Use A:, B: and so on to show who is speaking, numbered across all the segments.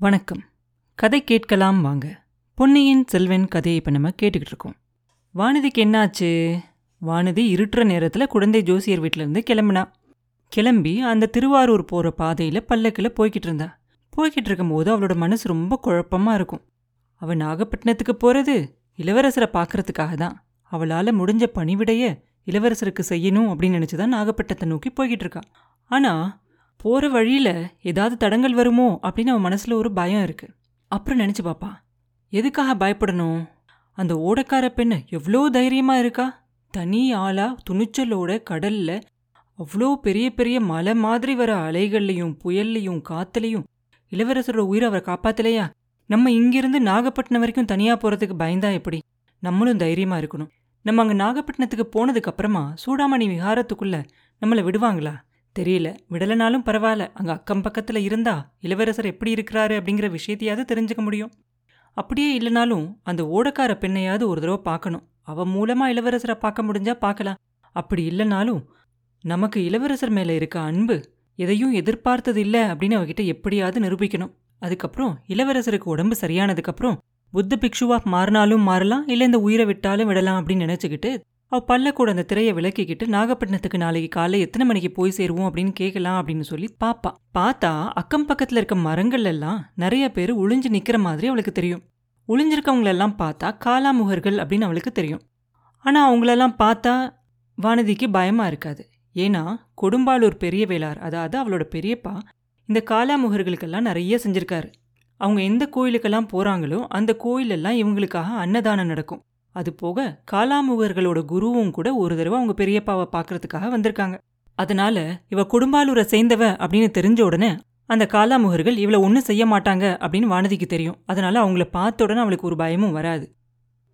A: வணக்கம். கதை கேட்கலாம் வாங்க. பொன்னியின் செல்வன் கதையை இப்போ நம்ம கேட்டுக்கிட்டு இருக்கோம். வானதிக்கு என்னாச்சு? வானதி இருட்டுற நேரத்தில் குழந்தை ஜோசியர் வீட்டிலேருந்து கிளம்புனா. கிளம்பி அந்த திருவாரூர் போகிற பாதையில் பல்லக்கில் போய்கிட்டு இருந்தா. போய்கிட்டு இருக்கும்போது அவளோட மனசு ரொம்ப குழப்பமா இருக்கும். அவள் நாகப்பட்டினத்துக்கு போகிறது இளவரசரை பார்க்கறதுக்காக தான். அவளால் முடிஞ்ச பணிவிடைய இளவரசருக்கு செய்யணும் அப்படின்னு நினச்சி தான் நாகப்பட்டினத்தை நோக்கி போய்கிட்டு இருக்கா. ஆனால் போகிற வழியில் ஏதாவது தடங்கள் வருமோ அப்படின்னு அவன் மனசில் ஒரு பயம் இருக்கு. அப்புறம் நினச்சி பாப்பா எதுக்காக பயப்படணும்? அந்த ஓடக்கார பெண்ணு எவ்வளோ தைரியமாக இருக்கா? தனி ஆளா துணிச்சலோட கடல்ல அவ்வளோ பெரிய பெரிய மலை மாதிரி வர அலைகள்லையும் புயல்லையும் காத்துலையும் இளவரசரோட உயிரை அவரை காப்பாத்தலையா? நம்ம இங்கிருந்து நாகப்பட்டினம் வரைக்கும் தனியாக போகிறதுக்கு பயந்தா எப்படி? நம்மளும் தைரியமாக இருக்கணும். நம்ம அங்கே நாகப்பட்டினத்துக்கு போனதுக்கு அப்புறமா சூடாமணி விஹாரத்துக்குள்ள நம்மளை விடுவாங்களா? தெரியல. விடலைனாலும் பரவாயில்ல. அங்கே அக்கம் பக்கத்தில் இருந்தா இளவரசர் எப்படி இருக்கிறாரு அப்படிங்கிற விஷயத்தையாவது தெரிஞ்சுக்க முடியும். அப்படியே இல்லைனாலும் அந்த ஓடக்கார பெண்ணையாவது ஒரு தடவை பார்க்கணும். அவன் மூலமா இளவரசரை பார்க்க முடிஞ்சா பார்க்கலாம். அப்படி இல்லைனாலும் நமக்கு இளவரசர் மேலே இருக்க அன்பு எதையும் எதிர்பார்த்தது இல்லை அப்படின்னு அவகிட்ட எப்படியாவது நிரூபிக்கணும். அதுக்கப்புறம் இளவரசருக்கு உடம்பு சரியானதுக்கப்புறம் புத்த பிக்ஷுவா மாறினாலும் மாறலாம் இல்லை இந்த உயிரை விட்டாலும் விடலாம் அப்படின்னு நினச்சிக்கிட்டு அவ பல்ல கூட அந்த திரையை விளக்கிக்கிட்டு நாகப்பட்டினத்துக்கு நாளைக்கு காலை எத்தனை மணிக்கு போய் சேருவோம் அப்படின்னு கேட்கலாம் அப்படின்னு சொல்லி பாப்பா. பார்த்தா அக்கம் பக்கத்துல இருக்க மரங்கள் எல்லாம் நிறைய பேர் ஒளிஞ்சு நிக்கிற மாதிரி அவளுக்கு தெரியும். ஒளிஞ்சிருக்கவங்களெல்லாம் பார்த்தா காலாமுகர்கள் அப்படின்னு அவளுக்கு தெரியும். ஆனா அவங்களெல்லாம் பார்த்தா வானதிக்கு பயமா இருக்காது. ஏன்னா கொடும்பாலூர் பெரிய வேளார் அதாவது அவளோட பெரியப்பா இந்த காலாமுகர்களுக்கெல்லாம் நிறைய செஞ்சிருக்காரு. அவங்க எந்த கோயிலுக்கெல்லாம் போறாங்களோ அந்த கோயிலெல்லாம் இவங்களுக்காக அன்னதானம் நடக்கும். அது போக காலாமுகர்களோட குருவும் கூட ஒரு தடவை அவங்க பெரியப்பாவை பார்க்கறதுக்காக வந்திருக்காங்க. அதனால இவ குடும்பாலூரை சேர்ந்தவ அப்படின்னு தெரிஞ்ச உடனே அந்த காலாமுகர்கள் இவளை ஒன்றும் செய்ய மாட்டாங்க அப்படின்னு வானதிக்கு தெரியும். அதனால அவங்கள பார்த்த உடனே அவளுக்கு ஒரு பயமும் வராது.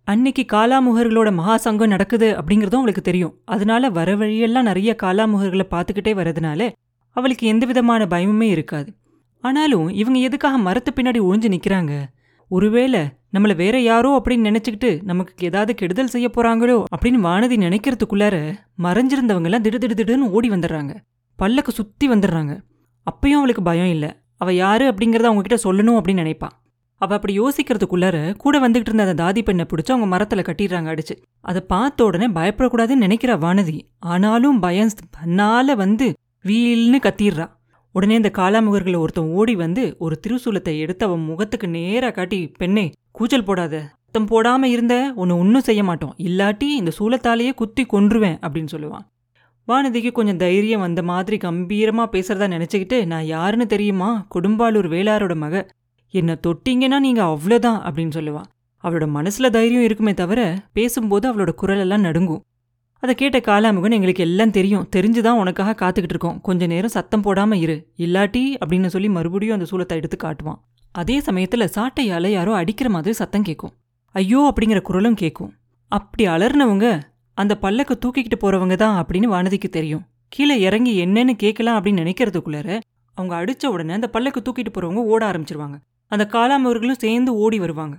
A: அன்னைக்கு காலாமுகர்களோட மகா சங்கம் நடக்குது அப்படிங்கிறதும் அவளுக்கு தெரியும். அதனால வர வழியெல்லாம் நிறைய காலாமுகர்களை பார்த்துக்கிட்டே வரதுனால அவளுக்கு எந்த விதமான பயமுமே இருக்காது. ஆனாலும் இவங்க எதுக்காக மரத்து பின்னாடி ஒழிஞ்சு நிற்கிறாங்க ஒருவேளை நம்மள வேற யாரோ அப்படின்னு நினைச்சுக்கிட்டு நமக்கு ஏதாவது கெடுதல் செய்ய போறாங்களோ அப்படின்னு வானதி நினைக்கிறதுக்குள்ளார மறைஞ்சிருந்தவங்க எல்லாம் திடு திடு திடுன்னு ஓடி வந்துடுறாங்க. பல்லக்கு சுத்தி வந்துடுறாங்க. அப்பயும் அவளுக்கு பயம் இல்லை. அவ யாரு அப்படிங்கறத அவங்க கிட்ட சொல்லணும் அப்படின்னு நினைப்பா. அவ அப்படி யோசிக்கிறதுக்குள்ளார கூட வந்துகிட்டு இருந்த அந்த தாதி பெண்ணை பிடிச்சு அவங்க மரத்துல கட்டிடுறாங்க அடிச்சு. அதை பார்த்த உடனே பயப்படக்கூடாதுன்னு நினைக்கிறா வானதி. ஆனாலும் பயம் பண்ணால வந்து வீல்னு கத்திடுறா. உடனே இந்த காலாமுகர்களை ஒருத்தன் ஓடி வந்து ஒரு திருசூலத்தை எடுத்து அவன் முகத்துக்கு நேராக காட்டி பெண்ணே கூச்சல் போடாத. சத்தம் போடாம இருந்த உன்னை ஒன்றும் செய்ய மாட்டோம். இல்லாட்டி இந்த சூலத்தாலேயே குத்தி கொன்றுவேன் அப்படின்னு சொல்லுவான். வானதிக்கு கொஞ்சம் தைரியம் வந்த மாதிரி கம்பீரமா பேசுறதா நினைச்சுக்கிட்டு நான் யாருன்னு தெரியுமா? கொடும்பாலூர் வேளாரோட மக. என்னை தொட்டிங்கன்னா நீங்க அவ்வளோதான் அப்படின்னு சொல்லுவான். அவளோட மனசுல தைரியம் இருக்குமே தவிர பேசும்போது அவளோட குரலெல்லாம் நடுங்கும். அதை கேட்ட காலாமுகன் எங்களுக்கு எல்லாம் தெரியும். தெரிஞ்சுதான் உனக்காக காத்துக்கிட்டு இருக்கோம். கொஞ்ச நேரம் சத்தம் போடாம இரு. இல்லாட்டி அப்படின்னு சொல்லி மறுபடியும் அந்த சூளத்தை எடுத்து காட்டுவான். அதே சமயத்துல சாட்டையால யாரோ அடிக்கிற மாதிரி சத்தம் கேட்கும் ஐயோ அப்படிங்கிற குரலும் கேட்கும் அப்படி அலர்னவங்க அந்த பல்லக்க தூக்கிக்கிட்டு போறவங்க தான் அப்படின்னு வானதிக்கு தெரியும். கீழே இறங்கி என்னன்னு கேட்கலாம் அப்படின்னு நினைக்கிறதுக்குள்ளார அவங்க அடிச்ச உடனே அந்த பல்லக்கு தூக்கிட்டு போறவங்க ஓட ஆரம்பிச்சிருவாங்க. அந்த காலாமவர்களும் சேர்ந்து ஓடி வருவாங்க.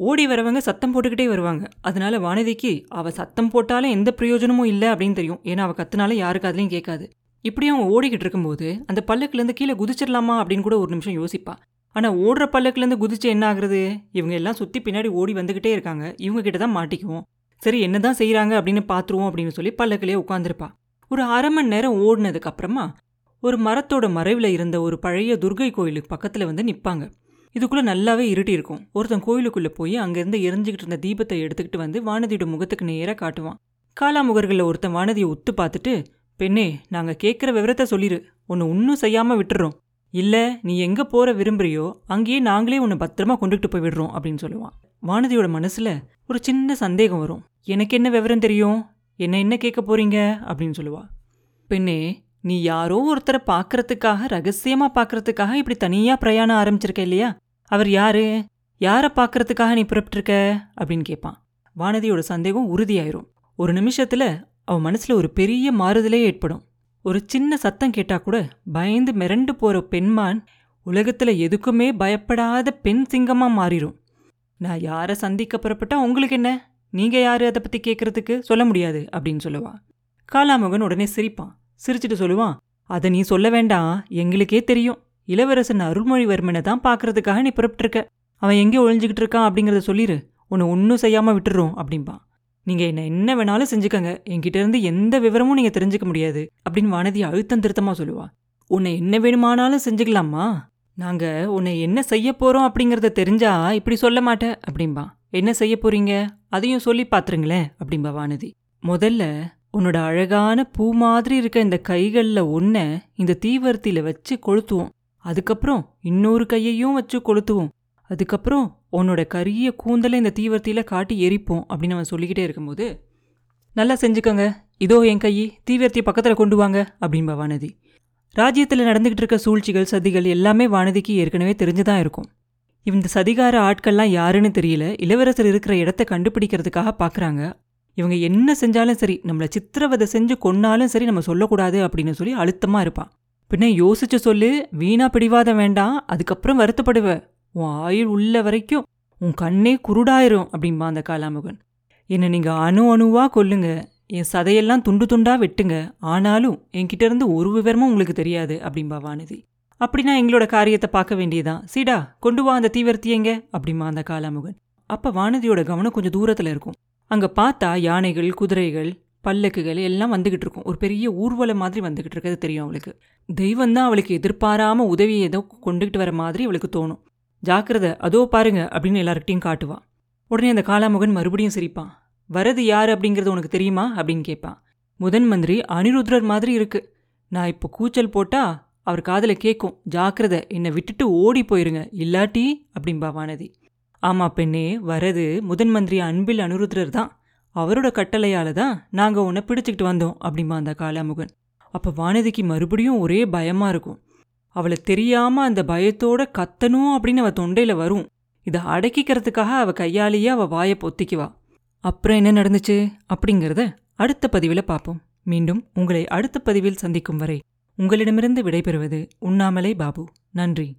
A: ஓடி வரவங்க சத்தம் போட்டுக்கிட்டே வருவாங்க. அதனால வானதிக்கு அவ சத்தம் போட்டாலும் எந்த பிரயோஜனமும் இல்லை அப்படின்னு தெரியும். ஏன்னா அவ கத்துனால யாருக்கு அதுலயும் கேட்காது. இப்படி அவங்க ஓடிக்கிட்டு இருக்கும்போது அந்த பல்லுக்குலேருந்து கீழே குதிச்சிடலாமா அப்படின்னு கூட ஒரு நிமிஷம் யோசிப்பா. ஆனா ஓடுற பல்லுக்குலேருந்து குதிச்சு என்ன ஆகுறது? இவங்க எல்லாம் சுத்தி பின்னாடி ஓடி வந்துகிட்டே இருக்காங்க. இவங்க கிட்ட தான் மாட்டிக்குவோம். சரி என்னதான் செய்யறாங்க அப்படின்னு பார்த்துருவோம் அப்படின்னு சொல்லி பல்லக்கிலேயே உட்காந்துருப்பா ஒரு அரை மணி நேரம் ஓடினதுக்கு அப்புறமா ஒரு மரத்தோட மறைவில் இருந்த ஒரு பழைய துர்கை கோயிலுக்கு பக்கத்துல வந்து நிப்பாங்க. இதுக்குள்ள நல்லாவே இருட்டி இருக்கும். ஒருத்தன் கோயிலுக்குள்ள போய் அங்கிருந்து எரிஞ்சுக்கிட்டு இருந்த தீபத்தை எடுத்துக்கிட்டு வந்து வானதியோட முகத்துக்கு நேரா காட்டுவான். காலாமுகர்களில் ஒருத்தன் வானதியை ஒத்து பார்த்துட்டு பெண்ணே நாங்க கேட்குற விவரத்தை சொல்லிரு. உன்னை ஒன்றும் செய்யாம விட்டுறோம். இல்ல நீ எங்க போற விரும்புறியோ அங்கேயே நாங்களே உன்னை பத்திரமா கொண்டுகிட்டு போய் விடுறோம் அப்படின்னு சொல்லுவான். வானதியோட மனசுல ஒரு சின்ன சந்தேகம் வரும். எனக்கு என்ன விவரம் தெரியும்? என்ன என்ன கேட்க போறீங்க? அப்படின்னு சொல்லுவா. பெண்ணே நீ யாரோ ஒருத்தரை பார்க்கறதுக்காக ரகசியமா பார்க்கறதுக்காக இப்படி தனியா பிரயாணம் ஆரம்பிச்சிருக்க இல்லையா? அவர் யாரு? யாரை பார்க்கறதுக்காக நீ புறப்பட்டிருக்க? அப்படின்னு கேட்பான் வானதியோட சந்தேகம் உறுதியாயிரும். ஒரு நிமிஷத்துல அவ மனசுல ஒரு பெரிய மாறுதலே ஏற்படும். ஒரு சின்ன சத்தம் கேட்டா கூட பயந்து மிரண்டு போற பெண்மான் உலகத்துல எதுக்குமே பயப்படாத பெண் சிங்கமா மாறிடும் நான் யாரை சந்திக்க புறப்பட்டா உங்களுக்கு என்ன? நீங்க யாரு அதை பத்தி கேட்கறதுக்கு சொல்ல முடியாது அப்படின்னு சொல்லுவா. காலாமுகன் உடனே சிரிப்பான். சிரிச்சிட்டு சொல்லுவான் அதை நீ சொல்ல வேண்டாம். எங்களுக்கே தெரியும். இளவரசன் அருள்மொழிவர்மனை தான் பார்க்கறதுக்காக நீ புறப்பட்டுருக்க. அவன் எங்கே ஒழிஞ்சுக்கிட்டு இருக்கான் அப்படிங்கிறத சொல்லிடு உன்னை ஒன்றும் செய்யாமல் விட்டுறோம் அப்படிம்பான். நீங்கள் என்ன என்ன வேணாலும் செஞ்சுக்கங்க. என்கிட்ட இருந்து எந்த விவரமும் நீங்கள் தெரிஞ்சுக்க முடியாது அப்படின்னு வானதி அழுத்தம் திருத்தமாக சொல்லுவா. உன்னை என்ன வேணுமானாலும் செஞ்சுக்கலாமா நாங்கள் உன்னை என்ன செய்ய போகிறோம் அப்படிங்கிறத தெரிஞ்சா இப்படி சொல்ல மாட்டேன் அப்படிம்பா. என்ன செய்ய போறீங்க? அதையும் சொல்லி பார்த்துருங்களேன் அப்படிம்பா வானதி. முதல்ல உன்னோட அழகான பூ மாதிரி இருக்க இந்த கைகளில் ஒன்றை இந்த தீவர்த்தியில் வச்சு கொளுத்துவோம். அதுக்கப்புறம் இன்னொரு கையையும் வச்சு கொளுத்துவோம். அதுக்கப்புறம் உன்னோட கரிய கூந்தலை இந்த தீவர்த்தியில காட்டி எரிப்போம் அப்படின்னு அவன் சொல்லிக்கிட்டே இருக்கும்போது நல்லா செஞ்சுக்கோங்க. இதோ என் கையை தீவர்த்தியை பக்கத்தில் கொண்டு வாங்க அப்படின்பா வானதி. ராஜ்யத்தில் நடந்துக்கிட்டு இருக்க சூழ்ச்சிகள் சதிகள் எல்லாமே வானதிக்கு ஏற்கனவே தெரிஞ்சு தான் இருக்கும் இந்த சதிகார ஆட்கள்லாம் யாருன்னு தெரியல. இளவரசர் இருக்கிற இடத்த கண்டுபிடிக்கிறதுக்காக பார்க்குறாங்க இவங்க என்ன செஞ்சாலும் சரி நம்மளை சித்திரவதை செஞ்சு கொன்னாலும் சரி நம்ம சொல்லக்கூடாது அப்படின்னு சொல்லி அழுத்தமாக இருப்பான் பின்ன யோசிச்சு சொல்லு வீணா பிடிவாதம் வேண்டாம் அதுக்கப்புறம் வருத்தப்படுவ. உன் ஆயுள் உள்ள வரைக்கும் உன் கண்ணே குருடாயிரும் அப்படிம்பா அந்த காலாமுகன். என்னை நீங்கள் அணு அணுவாக கொல்லுங்க. என் சதையெல்லாம் துண்டு துண்டாக வெட்டுங்க. ஆனாலும் என்கிட்ட இருந்து ஒரு விவரமும் உங்களுக்கு தெரியாது அப்படிம்பா வானதி. அப்படின்னா எங்களோட காரியத்தை பார்க்க வேண்டியதான் சீடா கொண்டு வா அந்த தீவிரத்தியங்க அப்படிம்பா அந்த காலாமுகன். அப்போ வானதியோட கவனம் கொஞ்சம் தூரத்தில் இருக்கும். அங்கே பார்த்தா யானைகள் குதிரைகள் பல்லக்குகள் எல்லாம் வந்துக்கிட்டு இருக்கும். ஒரு பெரிய ஊர்வலம் மாதிரி வந்துக்கிட்டு இருக்கிறது தெரியும் அவளுக்கு. தெய்வம் தான் அவளுக்கு எதிர்பாராம உதவியை ஏதோ கொண்டுகிட்டு வர மாதிரி அவளுக்கு தோணும். ஜாக்கிரதை அதோ பாருங்க அப்படின்னு எல்லார்கிட்டையும் காட்டுவான் உடனே அந்த காலாமுகன் மறுபடியும் சிரிப்பான். வரது யார் அப்படிங்கிறது உனக்கு தெரியுமா? அப்படின்னு கேட்பான். முதன் மந்திரி அனிருத்ரர் மாதிரி இருக்கு. நான் இப்போ கூச்சல் போட்டா அவர் காதில் கேட்கும். ஜாக்கிரதை என்னை விட்டுட்டு ஓடி போயிருங்க. இல்லாட்டி அப்படின்பா வானதி. ஆமா பெண்ணே வரது முதன் மந்திரி அன்பில் அனுருத்ரர் தான். அவரோட கட்டளையால தான் நாங்க உன்னை பிடிச்சிக்கிட்டு வந்தோம் அப்படிமா அந்த காலாமுகன். அப்ப வானதிக்கு மறுபடியும் ஒரே பயமா இருக்கும். அவளை தெரியாம அந்த பயத்தோட கத்தணும் அப்படின்னு அவ தொண்டையில வரும். இதை அடக்கிக்கிறதுக்காக அவ கையாலேயே அவ வாயை பொத்திக்குவா. அப்புறம் என்ன நடந்துச்சு? அப்படிங்கிறத அடுத்த பதிவில் பார்ப்போம். மீண்டும் உங்களை அடுத்த பதிவில் சந்திக்கும் வரை உங்களிடமிருந்து விடைபெறுவது உண்ணாமலே பாபு. நன்றி.